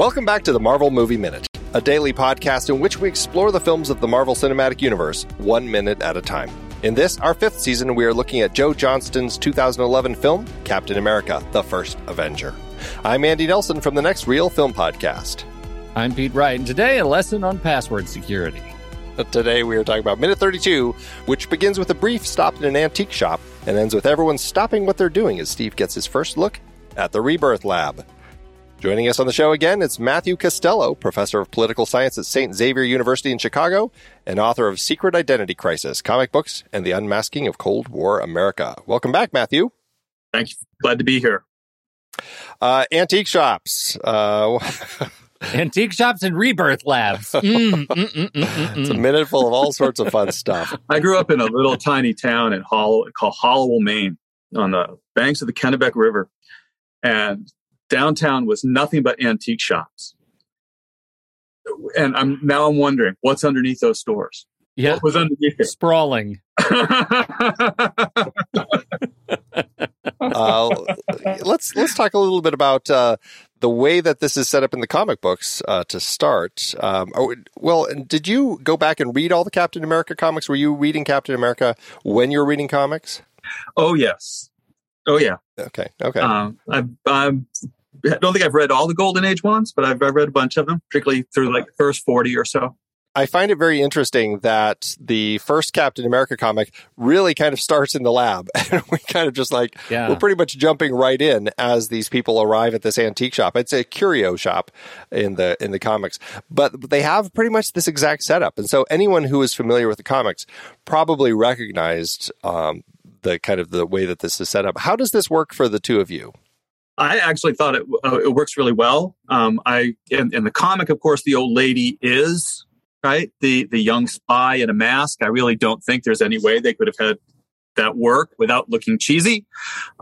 Welcome back to the Marvel Movie Minute, a daily podcast in which we explore the films of the Marvel Cinematic Universe one minute at a time. In this, our fifth season, we are looking at Joe Johnston's 2011 film, Captain America The First Avenger. I'm Andy Nelson from the Next Reel Film Podcast. I'm Pete Wright, and today a lesson on password security. Today we are talking about minute 32, which begins with a brief stop in an antique shop and ends with everyone stopping what they're doing as Steve gets his first look at the Rebirth Lab. Joining us on the show again, it's Matthew Costello, professor of political science at St. Xavier University in Chicago and author of Secret Identity Crisis, Comic Books, and the Unmasking of Cold War America. Welcome back, Matthew. Thank you. Glad to be here. Uh, antique shops. Uh, Antique shops and rebirth labs. Mm, mm, mm, it's a minute full of all sorts of fun stuff. I grew up in a little tiny town in Hollow, called Hallowell, Maine, on the banks of the Kennebec River. And downtown was nothing but antique shops. And I'm now I'm wondering what's underneath those stores. Yeah, what was underneath it? Sprawling. uh, let's let's talk a little bit about uh, the way that this is set up in the comic books uh, to start. Um, oh, well, did you go back and read all the Captain America comics? Were you reading Captain America when you were reading comics? Oh yes. Oh yeah. Okay. Okay. Um, I, I don't think I've read all the Golden Age ones, but I've, I've read a bunch of them, particularly through like the first forty or so. I find it very interesting that the first Captain America comic really kind of starts in the lab. And we kind of just like, yeah. we're pretty much jumping right in as these people arrive at this antique shop. It's a curio shop in the, in the comics, but they have pretty much this exact setup. And so anyone who is familiar with the comics probably recognized, um, the kind of the way that this is set up. How does this work for the two of you? I actually thought it, uh, it works really well. Um, I in, in the comic, of course, the old lady is right? The the young spy in a mask. I really don't think there's any way they could have had that work without looking cheesy.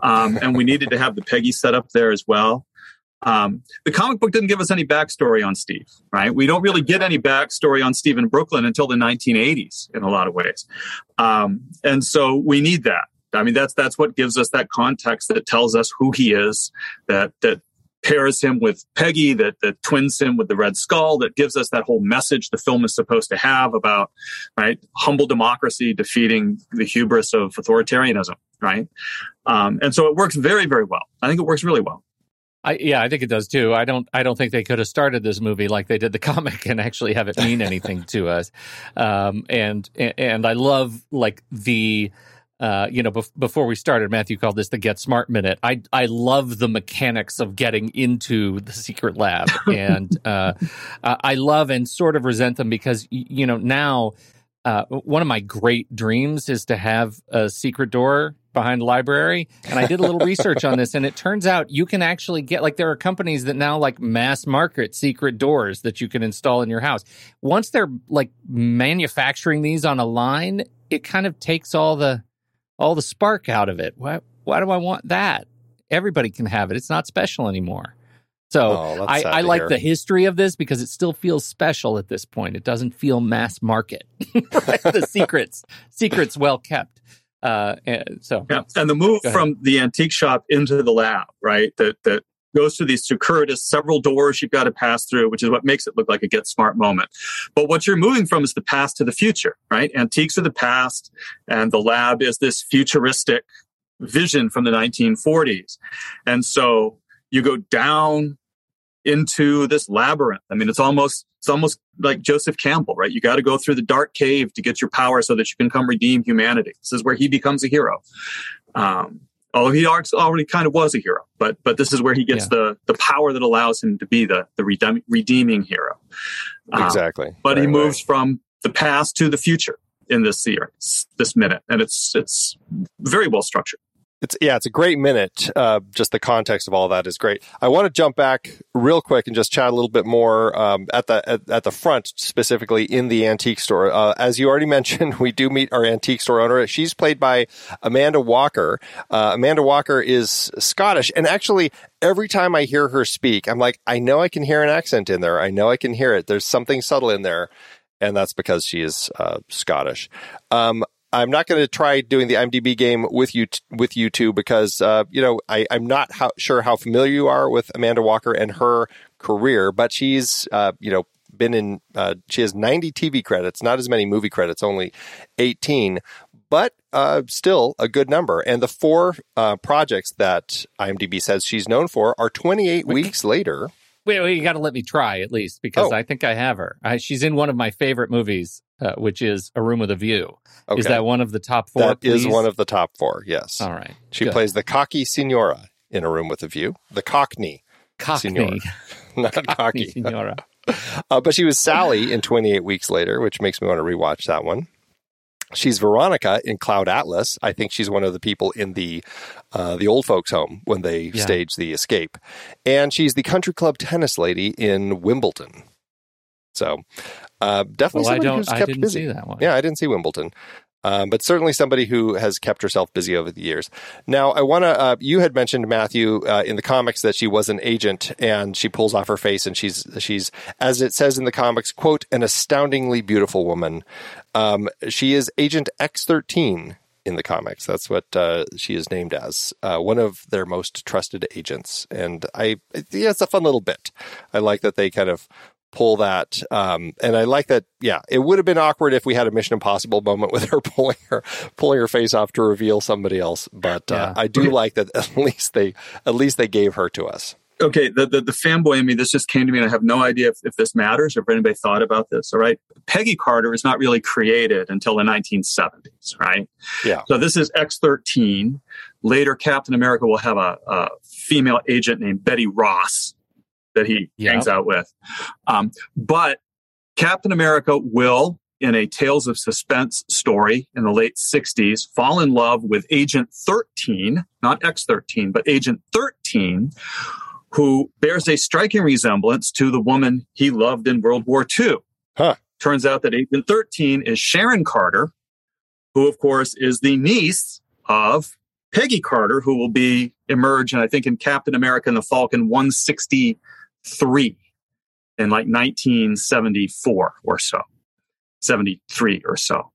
Um, and we needed to have the Peggy set up there as well. Um, the comic book didn't give us any backstory on Steve, right? We don't really get any backstory on Steve in Brooklyn until the 1980s in a lot of ways. Um, and so we need that. I mean, that's, that's what gives us that context that tells us who he is, that, that pairs him with Peggy, that, that twins him with the Red Skull, that gives us that whole message the film is supposed to have about, right, humble democracy defeating the hubris of authoritarianism, right? Um, and so it works very, very well. I think it works really well. I, yeah, I think it does too. I don't. I don't think they could have started this movie like they did the comic and actually have it mean anything to us. Um, and and I love like the uh, you know, bef- before we started, Matthew called this the Get Smart Minute. I I love the mechanics of getting into the secret lab, and uh, I love and sort of resent them because you know now uh, one of my great dreams is to have a secret door behind the library. And I did a little research on this, and it turns out you can actually get like there are companies that now like mass market secret doors that you can install in your house. Once they're like manufacturing these on a line, it kind of takes all the all the spark out of it. Why, why do I want that? Everybody can have it. It's not special anymore. So oh, I, I like hear. the history of this because it still feels special at this point. It doesn't feel mass market. the secrets, secrets well kept. Uh, and so yeah, and the move from the antique shop into the lab, right? That that goes through these circuitous several doors you've got to pass through, which is what makes it look like a get smart moment. But what you're moving from is the past to the future, right? Antiques are the past, and the lab is this futuristic vision from the 1940s. And so you go down into this labyrinth. I mean, it's almost it's almost like Joseph Campbell, right? You got to go through the dark cave to get your power so that you can come redeem humanity. This is where he becomes a hero. Um, although he already kind of was a hero, but but this is where he gets yeah. the the power that allows him to be the the redeem, redeeming hero. Um, exactly. But right, he moves right. from the past to the future in this series, this minute, and it's it's very well structured. It's yeah, it's a great minute. Uh, just the context of all that is great. I want to jump back real quick and just chat a little bit more um, at the at, at, the front, specifically in the antique store. Uh, as you already mentioned, we do meet our antique store owner. She's played by Amanda Walker. Uh, Amanda Walker is Scottish, and actually, every time I hear her speak, I'm like, I know I can hear an accent in there. I know I can hear it. There's something subtle in there and that's because she is uh, Scottish. Um, I'm not going to try doing the IMDb game with you t- with you two because uh, you know I, am not how, sure how familiar you are with Amanda Walker and her career, but she's uh, you know been in. Uh, she has 90 TV credits, not as many movie credits, only 18, but uh, still a good number. And the four uh, projects that IMDb says she's known for are 28 weeks later. Wait, wait, you got to let me try at least because Oh. I think I have her. I, she's in one of my favorite movies, uh, which is A Room with a View. Okay. Is that one of the top four? That is please? one of the top four. Yes, All right. she good. plays the cocky Signora in a room with a view. The Cockney, Cockney. Signora. not Cockney cocky. Signora. Uh, but she was Sally in 28 Weeks Later, which makes me want to rewatch that one. She's Veronica in Cloud Atlas. I think she's one of the people in the uh, the old folks' home when they Yeah. stage the escape, and she's the country club tennis lady in Wimbledon. So, uh, definitely Well, somebody who's kept didn't busy. see that one. Yeah, I didn't see Wimbledon. Um, but certainly somebody who has kept herself busy over the years. Now, I want to. Uh, you had mentioned Matthew uh, in the comics that she was an agent, and she pulls off her face, and she's she's as it says in the comics, quote, an astoundingly beautiful woman. Um, she is Agent X thirteen in the comics. That's what uh, she is named as, uh, one of their most trusted agents. And I, yeah, it's a fun little bit. I like that they kind of pull that. Um, and I like that. Yeah, it would have been awkward if we had a Mission Impossible moment with her pulling her pulling her face off to reveal somebody else. But uh, Yeah. I do like that at least they at least they gave her to us. okay, the, the the fanboy in me, this just came to me, and I have no idea if, if this matters or if anybody thought about this. All right, Peggy Carter is not really created until the 1970s, right? Yeah. So this is X13. Later, Captain America will have a, a female agent named Betty Ross that he Yeah. hangs out with. Um, but Captain America will, in a Tales of Suspense story in the late 60s, fall in love with Agent 13, not X13, but Agent 13, who bears a striking resemblance to the woman he loved in World War II. Huh. Turns out that Agent 13 is Sharon Carter, who, of course, is the niece of Peggy Carter, who will be emerge, and I think in Captain America and the Falcon 163 in like 1974 or so, 73 or so.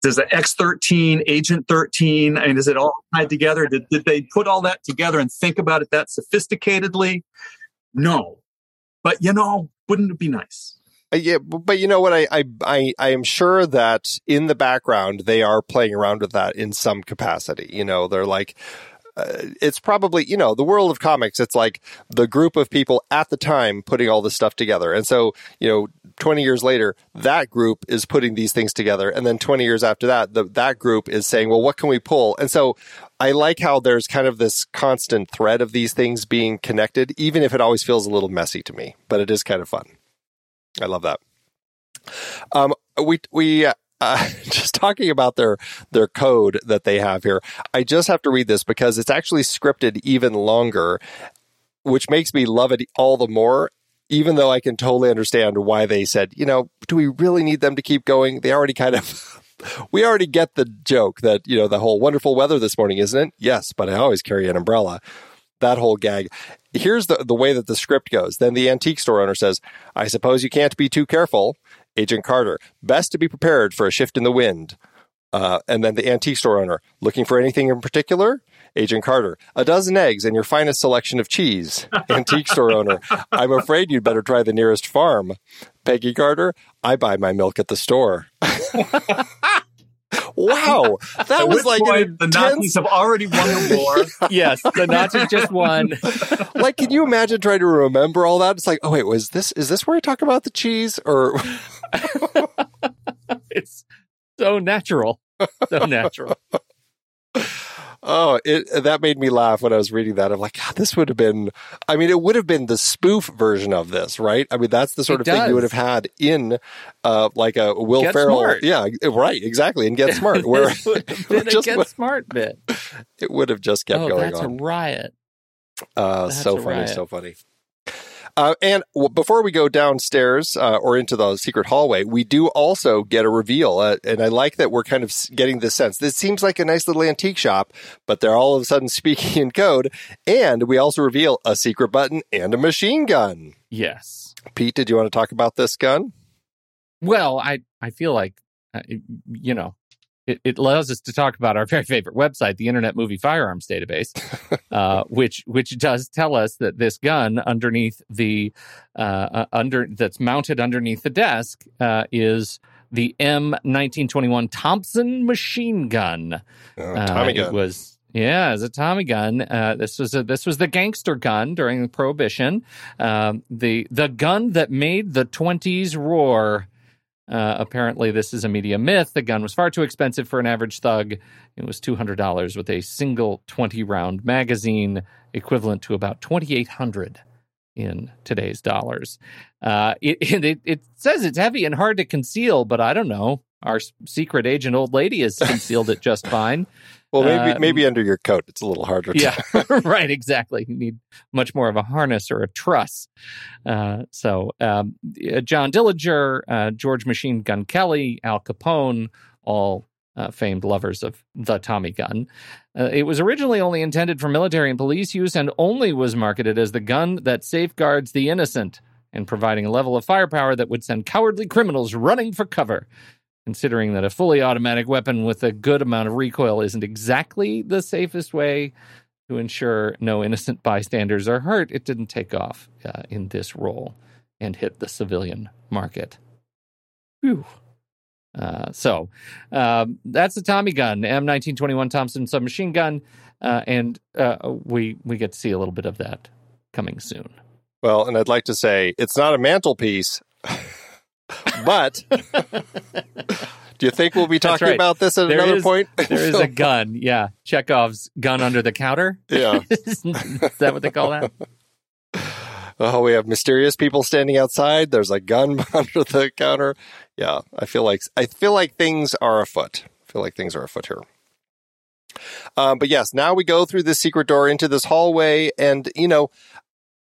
Does the X13, Agent 13, I mean, is it all tied together? Did, did they put all that together and think about it that sophisticatedly? No. But, you know, wouldn't it be nice? Uh, yeah, but you know what? I, I I I am sure that in the background they are playing around with that in some capacity. You know, they're like. Uh, it's probably you know the world of comics it's like the group of people at the time putting all this stuff together. And so you know 20 years later that group is putting these things together. And then 20 years after that the, that group is saying well what can we pull? And so i like how there's kind of this constant thread of these things being connected even if it always feels a little messy to me but it is kind of fun. I love that. Um, we we uh, just talking about their their code that they have here. I just have to read this because it's actually scripted even longer, which makes me love it all the more. Even though I can totally understand why they said, you know, do we really need them to keep going? They already kind of. We already get the joke that, you know, the whole wonderful weather this morning, isn't it? Yes, but I always carry an umbrella that whole gag. Here's the, the way that the script goes. Then the antique store owner says, I suppose you can't be too careful. Agent Carter, best to be prepared for a shift in the wind. Uh, and then the antique store owner, looking for anything in particular? Agent Carter, a dozen eggs and your finest selection of cheese. Antique store owner, I'm afraid you'd better try the nearest farm. Peggy Carter, I buy my milk at the store. wow, that At was which like an point, the Nazis have already won the war. yes, the Nazis just won. like can you imagine trying to remember all that it's like oh wait was this is this where he talked about the cheese or It's so natural, so natural. oh it that made me laugh when i was reading that i'm like God, this would have been i mean it would have been the spoof version of this right i mean that's the sort It of thing you would have had in uh like a will Get ferrell Smart. yeah right exactly and get smart where It would have been a just get smart bit. it would have just kept oh, going that's on a riot. Uh, That's so funny, riot. so funny. Uh, and w- before we go downstairs uh, or into the secret hallway, we do also get a reveal. Uh, and I like that we're kind of getting this sense. This seems like a nice little antique shop, but they're all of a sudden speaking in code. And we also reveal a secret button and a machine gun. Yes. Pete, did you want to talk about this gun? Well, I I feel like uh, you know it, it, allows us to talk about our very favorite website, the Internet Movie Firearms Database, uh, which which does tell us that this gun underneath the uh, uh under that's mounted underneath the desk uh, is the M1921 Thompson machine gun. Oh, Tommy gun. It was yeah, as a Tommy gun. Uh, this was a, this was the gangster gun during the Prohibition. Um, the the gun that made the twenties roar. Uh, apparently, this is a media myth. The gun was far too expensive for an average thug. It was two hundred dollars with a single twenty round magazine, equivalent to about twenty eight hundred in today's dollars. Uh, it, it, it says it's heavy and hard to conceal, but I don't know. Our secret agent old lady has concealed it just fine. Well, maybe uh, maybe under your coat, it's a little harder. To... Yeah, right. Exactly. You need much more of a harness or a truss. Uh, so, um, uh, John Dillinger, uh, George Machine Gun Kelly, Al Capone, all uh, famed lovers of the Tommy gun. Uh, it was originally only intended for military and police use, and only was marketed as the gun that safeguards the innocent and providing a level of firepower that would send cowardly criminals running for cover considering that a fully automatic weapon with a good amount of recoil isn't exactly the safest way to ensure no innocent bystanders are hurt, it didn't take off uh, in this role and hit the civilian market. Whew. Uh, so um, that's the Tommy gun, M1921 Thompson submachine gun, uh, and uh, we we get to see a little bit of that coming soon. Well, and I'd like to say it's not a mantelpiece. But do you think we'll be talking right. about this at there another is, point? there is a gun. Yeah. Chekhov's gun under the counter. Yeah. is that what they call that? Oh, we have mysterious people standing outside. There's a gun under the counter. Yeah, I feel like I feel like things are afoot. I feel like things are afoot here. Um, but yes, now we go through this secret door into this hallway, and you know,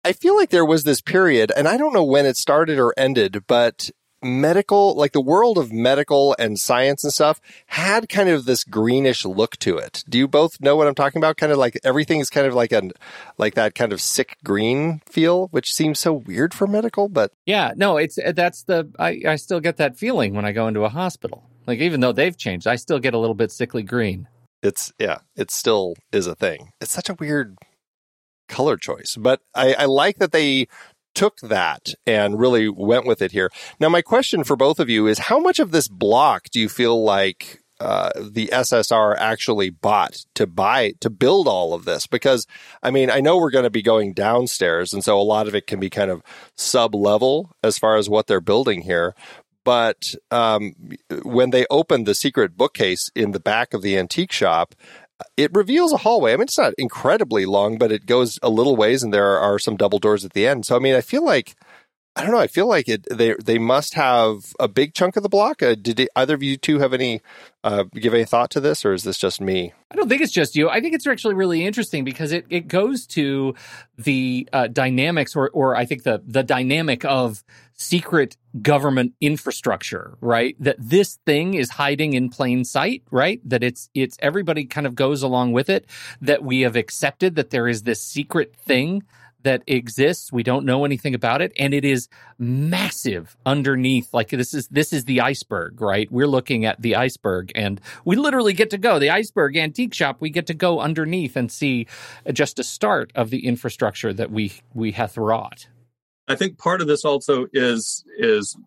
I feel like there was this period, and I don't know when it started or ended, but medical, like the world of medical and science and stuff had kind of this greenish look to it. Do you both know what I'm talking about? Kind of like everything is kind of like an, like that kind of sick green feel, which seems so weird for medical, but yeah, no, it's, uh, that's the, I, I still get that feeling when I go into a hospital. Like even though they've changed, I still get a little bit sickly green. It's, yeah, it still is a thing. It's such a weird color choice. But I, I, like that they took that and really went with it here. Now, my question for both of you is how much of this block do you feel like uh, the SSR actually bought to buy to build all of this because I mean I know we're going to be going downstairs and so a lot of it can be kind of sub level as far as what they're building here but um, when they opened the secret bookcase in the back of the antique shop it reveals a hallway. I mean, it's not incredibly long, but it goes a little ways, and there are some double doors at the end. So, I mean, I feel like I don't know. I feel like it. They they must have a big chunk of the block. Uh, did it, either of you two have any uh, give any thought to this, or is this just me? I don't think it's just you. I think it's actually really interesting because it, it goes to the uh, dynamics, or or I think the the dynamic of secret government infrastructure, right? That this thing is hiding in plain sight, right? That it's it's everybody kind of goes along with it. That we have accepted that there is this secret thing that exists. We don't know anything about it, and it is massive underneath. Like this is this is the iceberg, right? We're looking at the iceberg, and we literally get to go the iceberg antique shop. We get to go underneath and see just a start of the infrastructure that we we hath wrought. I think part of this also is is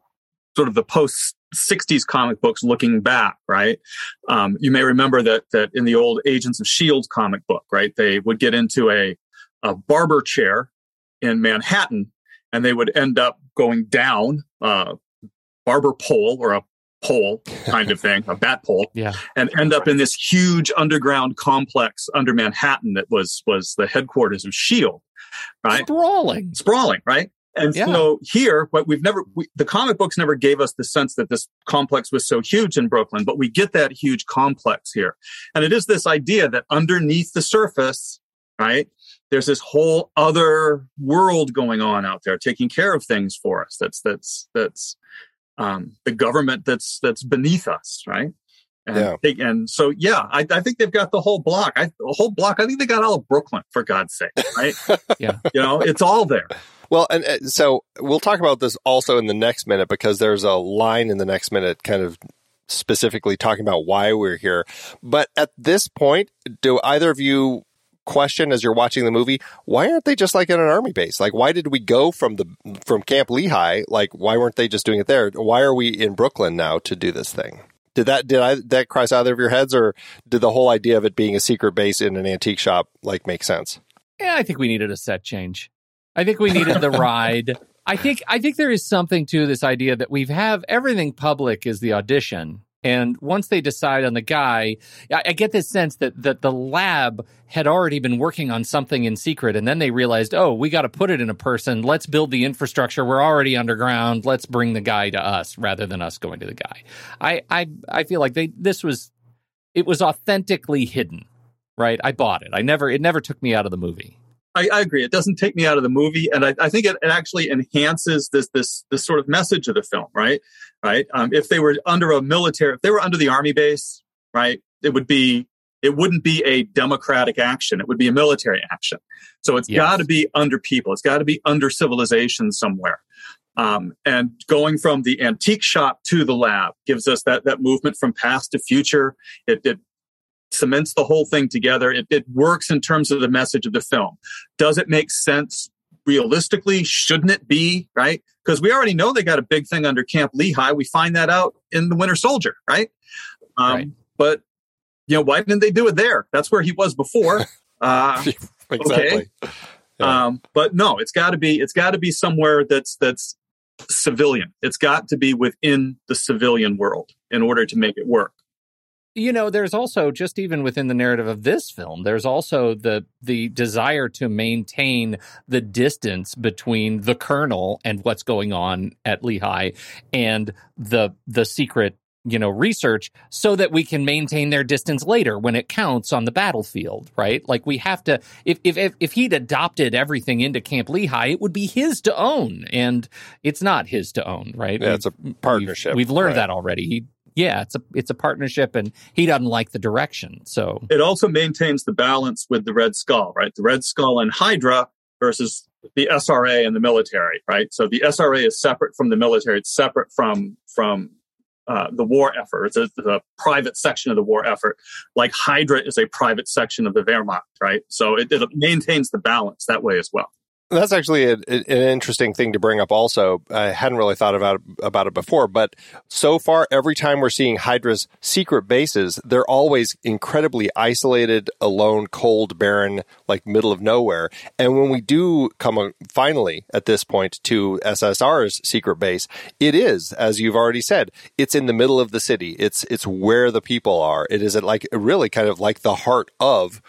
sort of the post 60s comic books looking back, right? Um, you may remember that that in the old Agents of Shield comic book, right? They would get into a a barber chair in Manhattan, and they would end up going down a barber pole or a pole kind of thing, a bat pole, yeah. and end up in this huge underground complex under Manhattan that was was the headquarters of Shield, right? Sprawling, sprawling, right? And yeah. so here, but we've never, we, the comic books never gave us the sense that this complex was so huge in Brooklyn, but we get that huge complex here. And it is this idea that underneath the surface, right, there's this whole other world going on out there taking care of things for us. That's that's that's um, the government that's that's beneath us, right? And, yeah. They, and so, yeah, I, I, think they've got the whole block. I, the whole block. I think they got all of Brooklyn for God's sake, right? yeah, you know, it's all there. Well, and uh, so we'll talk about this also in the next minute because there's a line in the next minute kind of specifically talking about why we're here. But at this point, do either of you question as you're watching the movie why aren't they just like in an army base? Like why did we go from the from camp lehigh? Like why weren't they just doing it there? Why are we in brooklyn now to do this thing? Did that did i that cross either of your heads or did the whole idea of it being a secret base in an antique shop like make sense? Yeah i think we needed a set change i think we needed the ride I think I think there is something to this idea that we have have everything public is the audition. And once they decide on the guy, I, I, get this sense that that the lab had already been working on something in secret, and then they realized, oh, we got to put it in a person. Let's build the infrastructure. We're already underground. Let's bring the guy to us rather than us going to the guy. I I I feel like they this was it was authentically hidden, right? I bought it. I never it never took me out of the movie. I, I, agree. It doesn't take me out of the movie, and I, I think it, it, actually enhances this this this sort of message of the film. Right, right. Um, if they were under a military, if they were under the army base, right, it would be it wouldn't be a democratic action. It would be a military action. So it's yes. got to be under people. It's got to be under civilization somewhere. Um, and going from the antique shop to the lab gives us that that movement from past to future. It, it cements the whole thing together. It, it works in terms of the message of the film. Does it make sense realistically? Shouldn't it be, right? Because we already know they got a big thing under Camp Lehigh. We find that out in The Winter Soldier, right? Um, right. But, you know, why didn't they do it there? That's where he was before. Uh, exactly. Okay. Yeah. Um, but no, it's got to be it's got to be somewhere that's that's civilian. It's got to be within the civilian world in order to make it work you know there's also just even within the narrative of this film there's also the the desire to maintain the distance between the colonel and what's going on at lehigh and the the secret you know research so that we can maintain their distance later when it counts on the battlefield right? Like we have to if if if he'd adopted everything into camp lehigh it would be his to own and it's not his to own right? Yeah it's a partnership we've, we've learned right. that already. He yeah, it's a it's a partnership, and he doesn't like the direction. So it also maintains the balance with the Red Skull, right? The Red Skull and Hydra versus the SRA and the military, right? So the SRA is separate from the military. It's separate from from uh, the war effort. It's a, a, private section of the war effort. Like Hydra is a private section of the Wehrmacht, right? So it, it maintains the balance that way as well. That's actually a, an interesting thing to bring up. Also, I hadn't really thought about about it before, but so far, every time we're seeing Hydra's secret bases, they're always incredibly isolated, alone, cold, barren, like middle of nowhere. And when we do come finally at this point to SSR's secret base, it is, as you've already said, it's in the middle of the city. It's it's where the people are. It is like really kind of like the heart of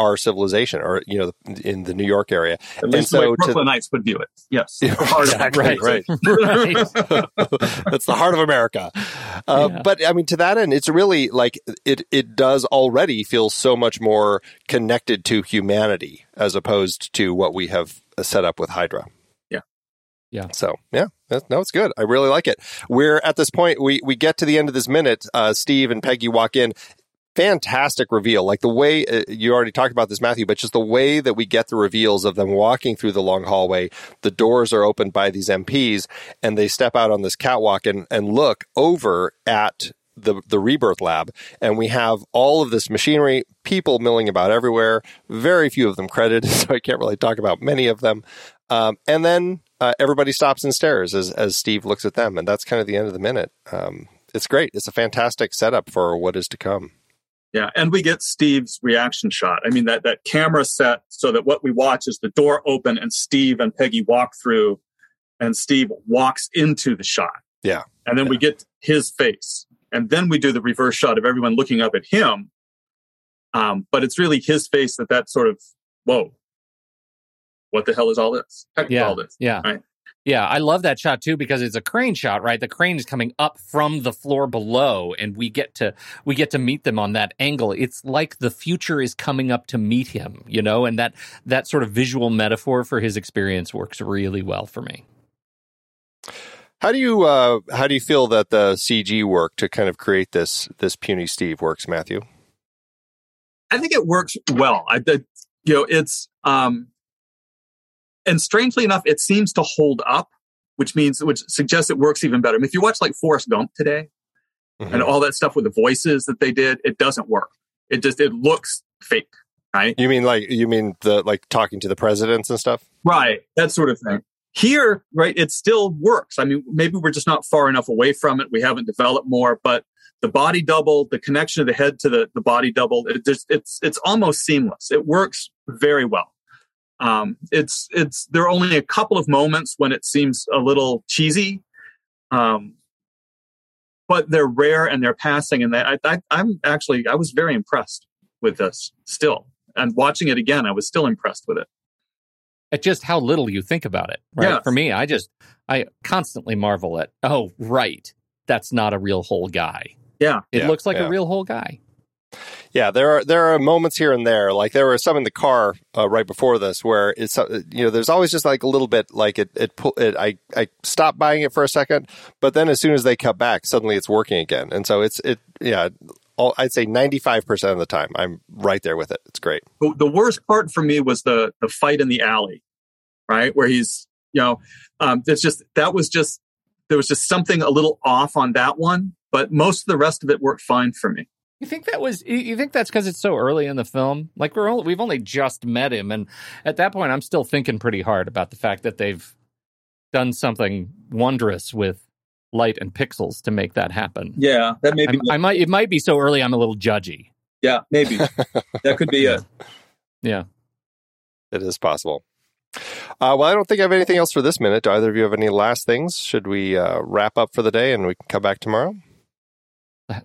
our civilization, or you know, in the New York area. At least and so the way Brooklynites would view it. Yes, exactly, right, right. That's the heart of America. Uh, yeah. But I mean, to that end, it's really like it. It does already feel so much more connected to humanity as opposed to what we have set up with Hydra. Yeah, yeah. So yeah, no, it's good. I really like it. We're at this point. We we get to the end of this minute. Uh, Steve and Peggy walk in fantastic reveal. Like the way uh, you already talked about this, Matthew, but just the way that we get the reveals of them walking through the long hallway. The doors are opened by these MPs and they step out on this catwalk and, and look over at the, the rebirth lab. And we have all of this machinery, people milling about everywhere, very few of them credited. So I can't really talk about many of them. Um, and then uh, everybody stops and stares as, as Steve looks at them. And that's kind of the end of the minute. Um, it's great. It's a fantastic setup for what is to come. Yeah, and we get Steve's reaction shot. I mean that that camera set so that what we watch is the door open and Steve and Peggy walk through and Steve walks into the shot. Yeah. And then yeah. we get his face. And then we do the reverse shot of everyone looking up at him. Um, but it's really his face that that sort of whoa. What the hell is all this? Heck yeah. all this. Yeah. Right? Yeah, I love that shot too because it's a crane shot, right? The crane is coming up from the floor below and we get to we get to meet them on that angle. It's like the future is coming up to meet him, you know, and that that sort of visual metaphor for his experience works really well for me. How do you uh, how do you feel that the CG work to kind of create this this puny Steve works, Matthew? I think it works well. I, you know, it's um, and strangely enough, it seems to hold up, which means, which suggests it works even better. I mean, if you watch like Forrest Gump today, mm-hmm. and all that stuff with the voices that they did, it doesn't work. It just it looks fake, right? You mean like you mean the like talking to the presidents and stuff? Right, that sort of thing. Here, right, it still works. I mean, maybe we're just not far enough away from it. We haven't developed more, but the body double, the connection of the head to the, the body double, it just, it's it's almost seamless. It works very well. Um, it's it's there are only a couple of moments when it seems a little cheesy, um, but they're rare and they're passing. And I, I, I'm actually I was very impressed with this still, and watching it again, I was still impressed with it at just how little you think about it. Right. Yes. For me, I just, I constantly marvel at, oh, right. That's not a real whole guy. Yeah. It yeah, looks like yeah. a real whole guy. Yeah, there are there are moments here and there. Like there were some in the car uh, right before this where it's uh, you know there's always just like a little bit like it it, it I I stopped buying it for a second, but then as soon as they cut back, suddenly it's working again. And so it's it yeah, all, I'd say 95% of the time I'm right there with it. It's great. The worst part for me was the the fight in the alley, right? Where he's, you know, um, it's just, that was just, there was just something a little off on that one, but most of the rest of it worked fine for me. You think that was? You think that's because it's so early in the film? Like we're only, we've only just met him, and at that point, I'm still thinking pretty hard about the fact that they've done something wondrous with light and pixels to make that happen. Yeah, that may be. I might. It might be so early. I'm a little judgy. Yeah, maybe that could be it. Yeah, it is possible. Uh, well, I don't think I have anything else for this minute. Do either of you have any last things? Should we uh, wrap up for the day and we can come back tomorrow?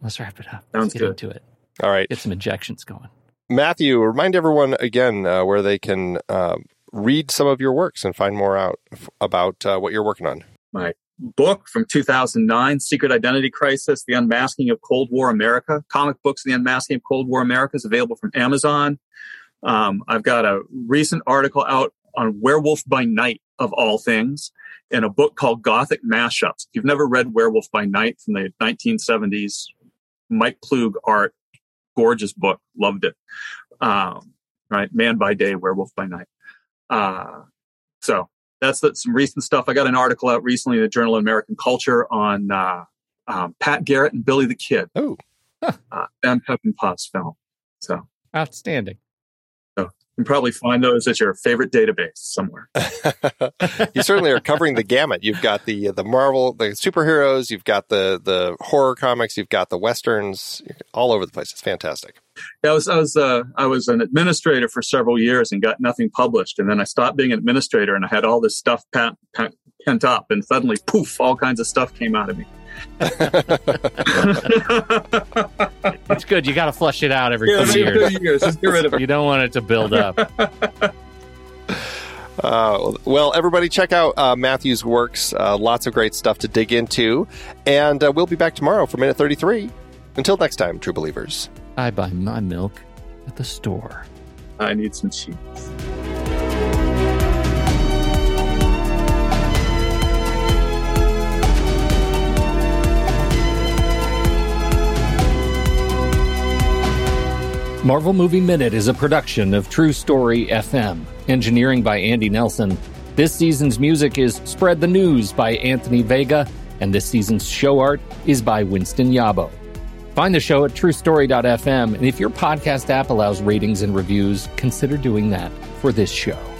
Let's wrap it up. Sounds Let's get good. into it. All right. Get some injections going. Matthew, remind everyone again uh, where they can uh, read some of your works and find more out f- about uh, what you're working on. My book from 2009, Secret Identity Crisis, The Unmasking of Cold War America. Comic books, The Unmasking of Cold War America is available from Amazon. Um, I've got a recent article out on Werewolf by Night, of all things, in a book called Gothic Mashups. If you've never read Werewolf by Night from the 1970s, Mike Ploog art, gorgeous book, loved it. Um, right, Man by Day, Werewolf by Night. Uh, so that's the, some recent stuff. I got an article out recently in the Journal of American Culture on uh, um, Pat Garrett and Billy the Kid. Oh, huh. uh, Sam Peckinpah's film. So outstanding can probably find those at your favorite database somewhere. you certainly are covering the gamut. You've got the the Marvel, the superheroes. You've got the the horror comics. You've got the westerns. all over the place. It's fantastic. Yeah, I was I was uh, I was an administrator for several years and got nothing published, and then I stopped being an administrator, and I had all this stuff pent, pent up, and suddenly, poof, all kinds of stuff came out of me. it's good. You got to flush it out every yeah, few years. years. Just get rid of it. You don't want it to build up. Uh, well, everybody, check out uh, Matthew's works. Uh, lots of great stuff to dig into. And uh, we'll be back tomorrow for minute 33. Until next time, true believers. I buy my milk at the store. I need some cheese. Marvel Movie Minute is a production of True Story FM, engineering by Andy Nelson. This season's music is Spread the News by Anthony Vega, and this season's show art is by Winston Yabo. Find the show at truestory.fm, and if your podcast app allows ratings and reviews, consider doing that for this show.